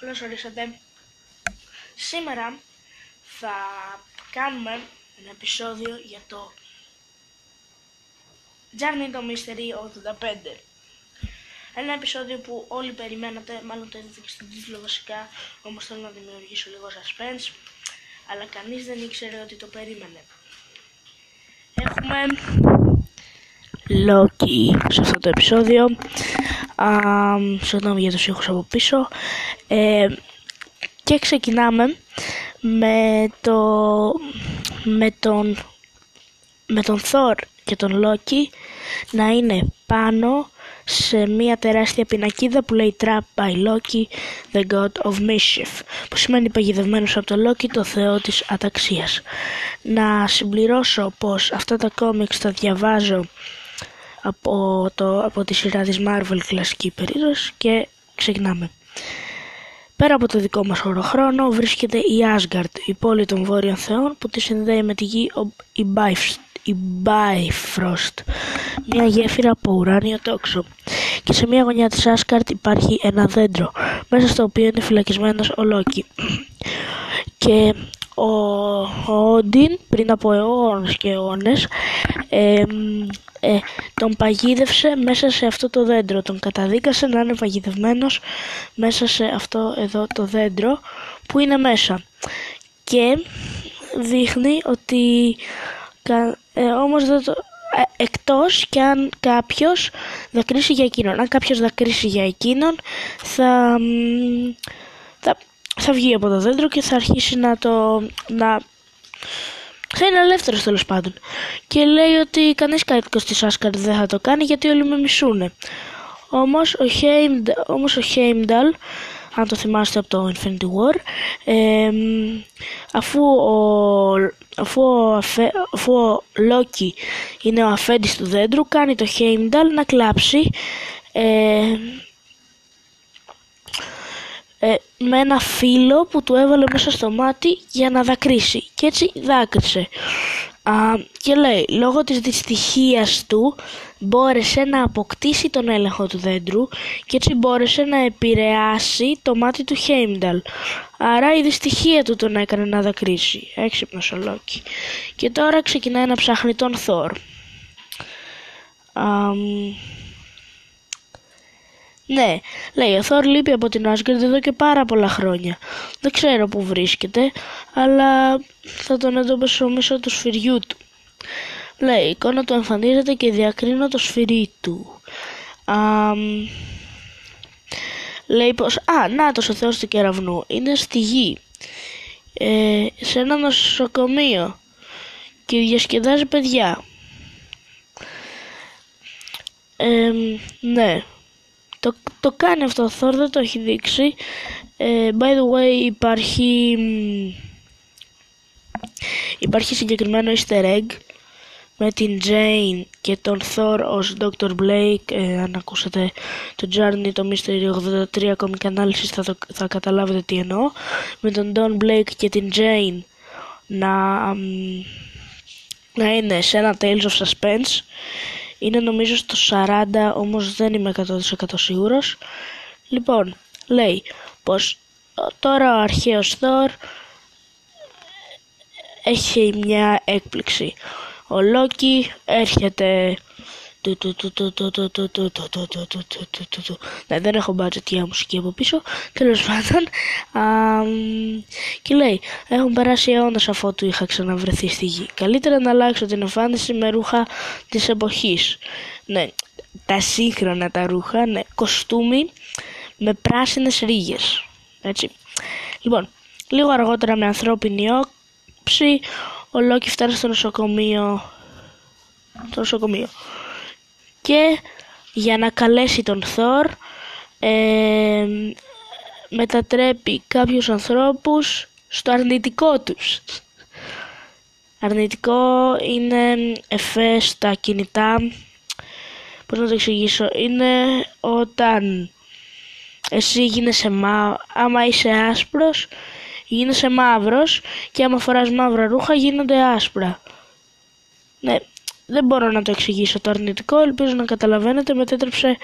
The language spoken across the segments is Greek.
Καλώς ορίσατε. Σήμερα θα κάνουμε ένα επεισόδιο για το Journey to Mystery 85. Ένα επεισόδιο που όλοι περιμένατε, μάλλον το είδατε και στην τίτλο βασικά, όμως θέλω να δημιουργήσω λίγο suspense, αλλά κανείς δεν ήξερε ότι το περίμενε. Έχουμε Loki σε αυτό το επεισόδιο. Συγγνώμη για τους ήχους από πίσω. Ε, και ξεκινάμε με, το, με, τον, με τον Thor και τον Loki να είναι πάνω σε μια τεράστια πινακίδα που λέει Trap by Loki, the God of Mischief, που σημαίνει παγιδευμένος από τον Loki, το θεό της αταξίας. Να συμπληρώσω πως αυτά τα κόμιξ τα διαβάζω από, το, από τη σειρά της Marvel κλασική περίπτωση και ξεκινάμε. Πέρα από το δικό μας χωροχρόνο βρίσκεται η Asgard, η πόλη των βόρειων θεών που τη συνδέει με τη γη η Bifrost, η Bifrost μια γέφυρα από ουράνιο τόξο. Και σε μια γωνιά της Asgard υπάρχει ένα δέντρο, μέσα στο οποίο είναι φυλακισμένος ο Λόκι. Και ο Όντιν πριν από αιώνες και αιώνες ε, ε, τον παγίδευσε μέσα σε αυτό το δέντρο. Τον καταδίκασε να είναι παγιδευμένος μέσα σε αυτό εδώ το δέντρο που είναι μέσα. Και δείχνει ότι ε, όμως δεν το, ε, εκτός και αν κάποιος δακρύσει για εκείνον. Αν κάποιος δακρύσει για εκείνον θα, θα, θα βγει από το δέντρο και θα αρχίσει να το... Να, θα είναι ελεύθερος τέλος πάντων. Και λέει ότι κανείς κάτοικος της Άσκαρ δεν θα το κάνει γιατί όλοι με μισούνε. Όμως ο, Heimdall, όμως ο Heimdall, αν το θυμάστε από το Infinity War, ε, αφού, ο, αφού, ο, αφού ο Loki είναι ο αφέντης του δέντρου, κάνει το Heimdall να κλάψει ε, ε, με ένα φύλλο που του έβαλε μέσα στο μάτι για να δακρύσει και έτσι δάκρυσε. Α, και λέει, λόγω της δυστυχίας του μπόρεσε να αποκτήσει τον έλεγχο του δέντρου και έτσι μπόρεσε να επηρεάσει το μάτι του Χέιμνταλ. Άρα η δυστυχία του τον έκανε να δακρύσει. Έξυπνος ο Λόκι. Και τώρα ξεκινάει να ψάχνει τον Θόρ. Ναι, λέει, ο Θόρ λείπει από την Άσγκαρντ εδώ και πάρα πολλά χρόνια. Δεν ξέρω που βρίσκεται, αλλά θα τον εντοπίσω μέσω του σφυριού του. Λέει, η εικόνα του εμφανίζεται και διακρίνω το σφυρί του. Α, λέει πως, α, νάτος ο Θεός του κεραυνού, είναι στη γη, ε, σε ένα νοσοκομείο και διασκεδάζει παιδιά. Ε, ναι, το, το κάνει αυτό ο Thor, δεν το έχει δείξει. Ε, by the way υπάρχει, υπάρχει συγκεκριμένο easter egg με την Jane και τον Thor ως Dr. Blake ε, αν ακούσατε το Journey το Mystery 83 Comic Analysis θα, το, θα καταλάβετε τι εννοώ με τον Don Blake και την Jane να, να είναι σε ένα Tales of Suspense είναι νομίζω στο 40 όμως δεν είμαι 100% σίγουρος. Λοιπόν, λέει πως τώρα ο αρχαίος Θόρ έχει μια έκπληξη. Ο Λόκι έρχεται ναι, δεν έχω budget για μουσική από πίσω. Τέλο πάντων. Και λέει: Έχουν περάσει αιώνε αφότου είχα ξαναβρεθεί στη γη. Καλύτερα να αλλάξω την εμφάνιση με ρούχα τη εποχή. Ναι, τα σύγχρονα τα ρούχα, ναι, κοστούμι με πράσινες ρίγες. Έτσι. Λοιπόν, λίγο αργότερα με ανθρώπινη όψη, ο Λόκι φτάνει στο νοσοκομείο. Στο νοσοκομείο και για να καλέσει τον Θόρ ε, μετατρέπει κάποιους ανθρώπους στο αρνητικό τους. Αρνητικό είναι εφέ στα κινητά, πώς να το εξηγήσω, είναι όταν εσύ γίνεσαι μαύρος, άμα είσαι άσπρος γίνεσαι μαύρος και άμα φοράς μαύρα ρούχα γίνονται άσπρα. Ναι, δεν μπορώ να το εξηγήσω το αρνητικό, ελπίζω να καταλαβαίνετε, μετέτρεψε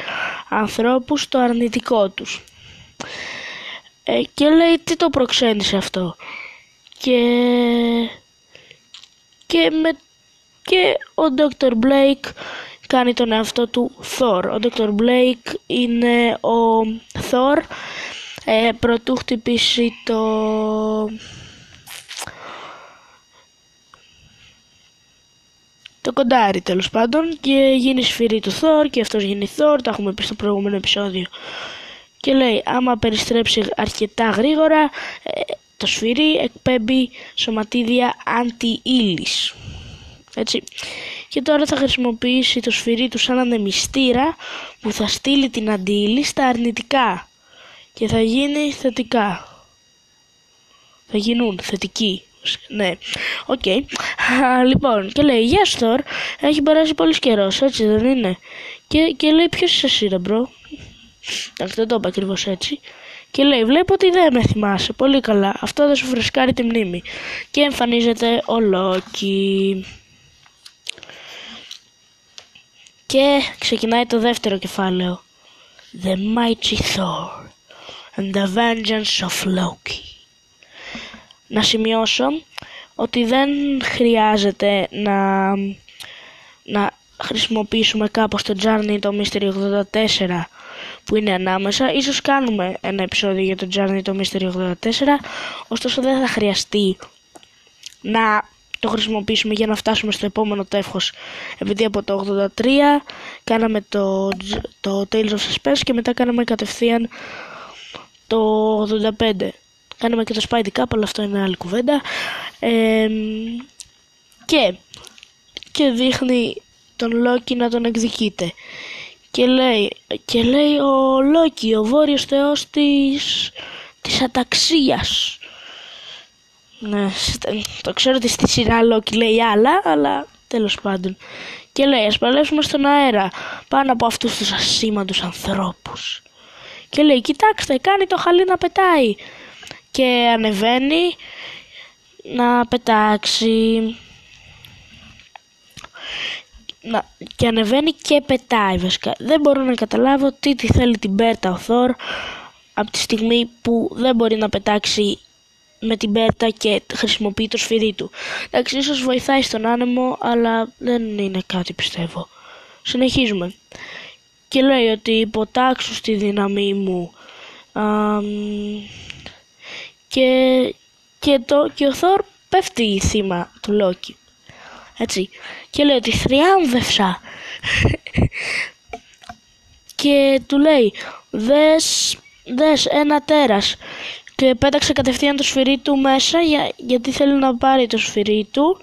ανθρώπους στο αρνητικό τους. Ε, και λέει τι το προξένησε αυτό; Και, και, με, και ο Dr. Blake κάνει τον εαυτό του Thor. Ο Dr. Blake είναι ο Thor ε, πρωτού χτυπήσει το... το κοντάρι τέλος πάντων και γίνει σφυρί του Thor και αυτός γίνει Thor, τα έχουμε πει στο προηγούμενο επεισόδιο. Και λέει άμα περιστρέψει αρκετά γρήγορα ε, το σφυρί εκπέμπει σωματίδια αντι-ύλης. Έτσι. Και τώρα θα χρησιμοποιήσει το σφυρί του σαν ανεμιστήρα που θα στείλει την αντίλη στα αρνητικά και θα γίνει θετικά. Θα γίνουν θετικοί. Ναι, ok. Okay. Λοιπόν, και λέει, γεια σου έχει περάσει πολύς καιρός, έτσι δεν είναι; Και, και λέει, ποιος είσαι εσύ, ρε bro; Εντάξει, δεν το είπα ακριβώς έτσι. Και λέει, βλέπω ότι δεν με θυμάσαι. Πολύ καλά. Αυτό δεν σου φρεσκάρει τη μνήμη. Και εμφανίζεται ο Λόκι. Και ξεκινάει το δεύτερο κεφάλαιο. The Mighty Thor and the Vengeance of Loki. Να σημειώσω ότι δεν χρειάζεται να, να χρησιμοποιήσουμε κάπως το Journey το Mystery 84 που είναι ανάμεσα. Ίσως κάνουμε ένα επεισόδιο για το Journey το Mystery 84, ωστόσο δεν θα χρειαστεί να το χρησιμοποιήσουμε για να φτάσουμε στο επόμενο τεύχος. Επειδή από το 83 κάναμε το, το Tales of Suspense και μετά κάναμε κατευθείαν το 85 κάναμε και το Spidey Cup αλλά αυτό είναι άλλη κουβέντα και και δείχνει τον Λόκι να τον εκδικείται και λέει, και λέει ο Λόκι, ο βόρειος θεός της, της αταξίας ναι, το ξέρω ότι στη σειρά Λόκι λέει άλλα, αλλά τέλος πάντων. Και λέει, ας παλέψουμε στον αέρα, πάνω από αυτούς τους ασήμαντους ανθρώπους. Και λέει, κοιτάξτε, κάνει το χαλί να πετάει. Και ανεβαίνει να πετάξει. Να, και ανεβαίνει και πετάει βασικά. Δεν μπορώ να καταλάβω τι τη θέλει την Μπέρτα ο Θόρ από τη στιγμή που δεν μπορεί να πετάξει με την πέτα και χρησιμοποιεί το σφυρί του. Εντάξει, ίσως βοηθάει στον άνεμο, αλλά δεν είναι κάτι πιστεύω. Συνεχίζουμε. Και λέει ότι υποτάξω στη δύναμή μου και, και, το, και ο Θόρ πέφτει θύμα του Λόκη. Έτσι. Και λέει ότι θριάμβευσα. και του λέει δες, δες ένα τέρας και πέταξε κατευθείαν το σφυρί του μέσα για, γιατί θέλει να πάρει το σφυρί του.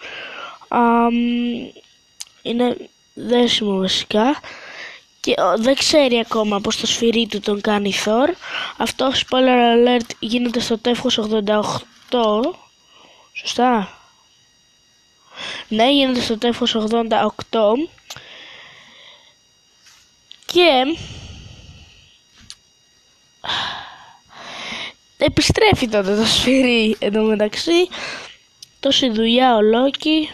είναι δέσιμο βασικά και δεν ξέρει ακόμα πως το σφυρί του τον κάνει Thor. Αυτό spoiler alert γίνεται στο τεύχος 88. Σωστά. Ναι, γίνεται στο τεύχος 88. Και επιστρέφει τότε το σφυρί μεταξύ τόση δουλειά ο Λόκι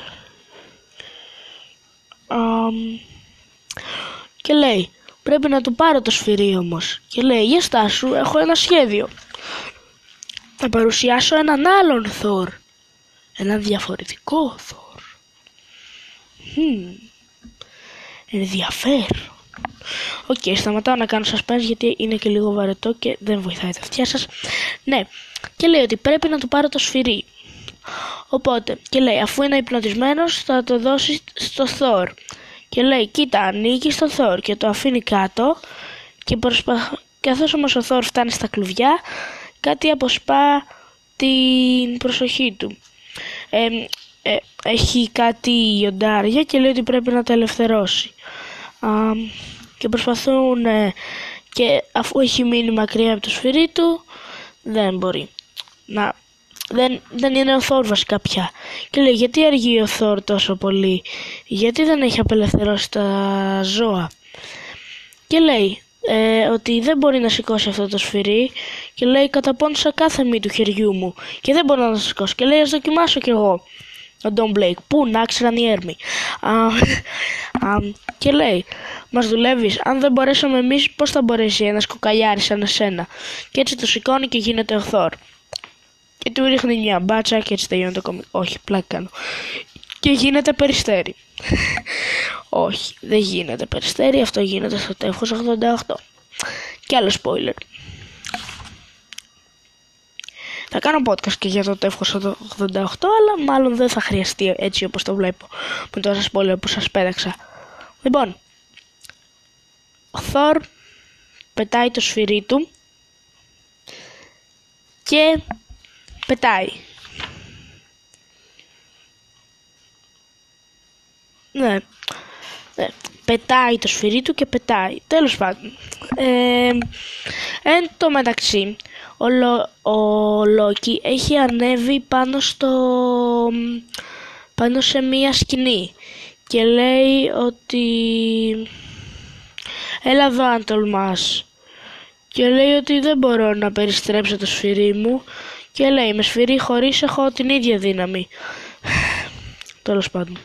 και λέει πρέπει να του πάρω το σφυρί όμως και λέει για στάσου έχω ένα σχέδιο θα παρουσιάσω έναν άλλον Θόρ έναν διαφορετικό Θόρ hmm. ενδιαφέρον Ok, okay, σταματάω να κάνω suspense γιατί είναι και λίγο βαρετό και δεν βοηθάει τα αυτιά σας. Ναι, και λέει ότι πρέπει να του πάρω το σφυρί. Οπότε, και λέει, αφού είναι υπνωτισμένος θα το δώσει στο Thor. Και λέει, κοίτα, ανήκει στο Thor και το αφήνει κάτω και προσπα... καθώς όμως ο Thor φτάνει στα κλουβιά, κάτι αποσπά την προσοχή του. Ε, ε, έχει κάτι λιοντάρια και λέει ότι πρέπει να τα ελευθερώσει και προσπαθούν και αφού έχει μείνει μακριά από το σφυρί του δεν μπορεί να δεν, δεν είναι ο Θόρ βασικά πια και λέει γιατί αργεί ο Θόρ τόσο πολύ; Γιατί δεν έχει απελευθερώσει τα ζώα; Και λέει ε, ότι δεν μπορεί να σηκώσει αυτό το σφυρί και λέει καταπώνησα κάθε μη του χεριού μου και δεν μπορώ να το σηκώσω και λέει ας δοκιμάσω κι εγώ ο Ντόν Μπλέικ. Πού να ξέραν οι έρμοι. και λέει, Μας δουλεύεις. Αν δεν μπορέσαμε εμείς, πώς θα μπορέσει ένας κοκαλιάρης σαν εσένα; Και έτσι το σηκώνει και γίνεται ο Θόρ. Και του ρίχνει μια μπάτσα και έτσι τελειώνει το κομικό. Όχι, πλάκα κάνω. Και γίνεται περιστέρι. Όχι, δεν γίνεται περιστέρι, αυτό γίνεται στο τεύχος 88. Και άλλο spoiler. Θα κάνω podcast και για το τεύχος 88, αλλά μάλλον δεν θα χρειαστεί έτσι όπως το βλέπω με τόσα spoiler που σας πέταξα. Λοιπόν, ο Θόρ πετάει το σφυρί του και πετάει. Ναι, ναι. Πετάει το σφυρί του και πετάει. Τέλος πάντων. Ε, εν τω μεταξύ, ο, Λο, ο Λόκι έχει ανέβει πάνω στο... πάνω σε μία σκηνή και λέει ότι έλα εδώ αν τολμάς και λέει ότι δεν μπορώ να περιστρέψω το σφυρί μου και λέει με σφυρί χωρίς έχω την ίδια δύναμη τέλος πάντων.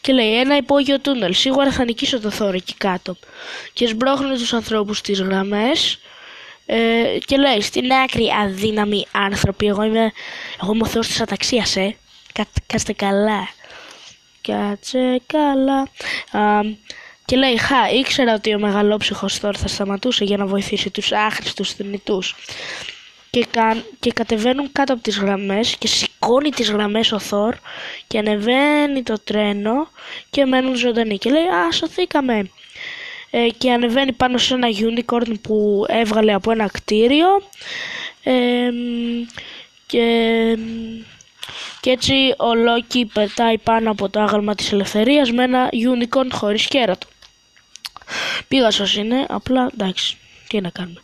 Και λέει: Ένα υπόγειο τούνελ. Σίγουρα θα νικήσω το θόρο εκεί κάτω. Και σμπρώχνει τους ανθρώπους στις γραμμές. Ε, και λέει: Στην άκρη αδύναμοι άνθρωποι. Εγώ είμαι, εγώ είμαι ο Θεός της αταξίας, ε. Κά, κάστε καλά. Κάτσε καλά. Α, και λέει: Χα, ήξερα ότι ο μεγαλόψυχος Θόρ θα σταματούσε για να βοηθήσει τους άχρηστους θνητούς και, κα, και κατεβαίνουν κάτω από τις γραμμές και σηκώνει τις γραμμές ο Θόρ και ανεβαίνει το τρένο και μένουν ζωντανοί. Και λέει «Α, σωθήκαμε» ε, και ανεβαίνει πάνω σε ένα unicorn που έβγαλε από ένα κτίριο. Ε, και, και έτσι ο Λόκι πετάει πάνω από το άγαλμα της ελευθερίας με ένα unicorn χωρίς κέρατο. Πήγα σας είναι, απλά εντάξει τι να κάνουμε.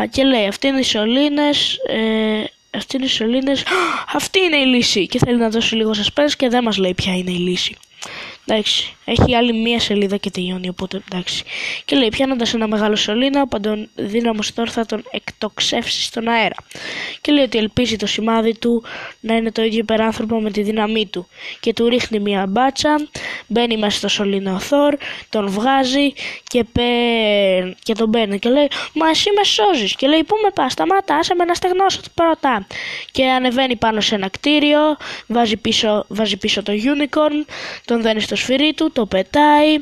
Α, και λέει, αυτή είναι οι σωλήνες, ε, αυτή είναι οι σωλήνες, αυτή είναι η λύση. Και θέλει να δώσει λίγο suspense και δεν μας λέει ποια είναι η λύση. Εντάξει, έχει άλλη μία σελίδα και τελειώνει, οπότε εντάξει. Και λέει, πιάνοντας ένα μεγάλο σωλήνα, ο παντοδύναμο τώρα θα τον εκτοξεύσει στον αέρα. Και λέει ότι ελπίζει το σημάδι του να είναι το ίδιο υπεράνθρωπο με τη δύναμή του. Και του ρίχνει μία μπάτσα, μπαίνει μέσα στο σωλήνα ο Θόρ, τον βγάζει και, πέ... και τον παίρνει. Και λέει, Μα εσύ με σώζεις. Και λέει, Πού με πας, σταμάτα, άσε με να στεγνώσω πρώτα. Και ανεβαίνει πάνω σε ένα κτίριο, βάζει πίσω, βάζει πίσω το unicorn, τον δένει στο σφυρί του, το πετάει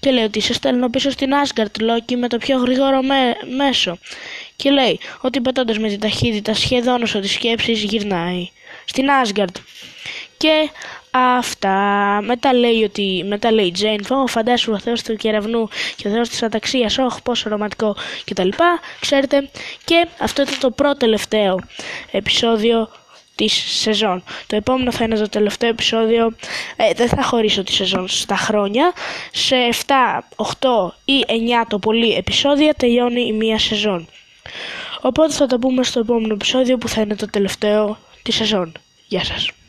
και λέει ότι σε στέλνω πίσω στην Asgard Loki με το πιο γρήγορο με, μέσο. Και λέει ότι πετώντας με την ταχύτητα σχεδόν όσο τη σκέψη γυρνάει στην Asgard. Και αυτά. Μετά λέει ότι, μετά λέει η Jane, oh, φαντάσου ο θεός του κεραυνού και ο θεός της αταξίας, όχι πόσο ρομαντικό κτλ. Ξέρετε, και αυτό ήταν το πρώτο τελευταίο επεισόδιο της σεζόν. Το επόμενο θα είναι το τελευταίο επεισόδιο, ε, δεν θα χωρίσω τη σεζόν στα χρόνια. Σε 7, 8 ή 9 το πολύ επεισόδια τελειώνει η μία σεζόν. Οπότε θα το πούμε στο επόμενο επεισόδιο που θα είναι το τελευταίο της σεζόν. Γεια σας.